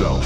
yourself.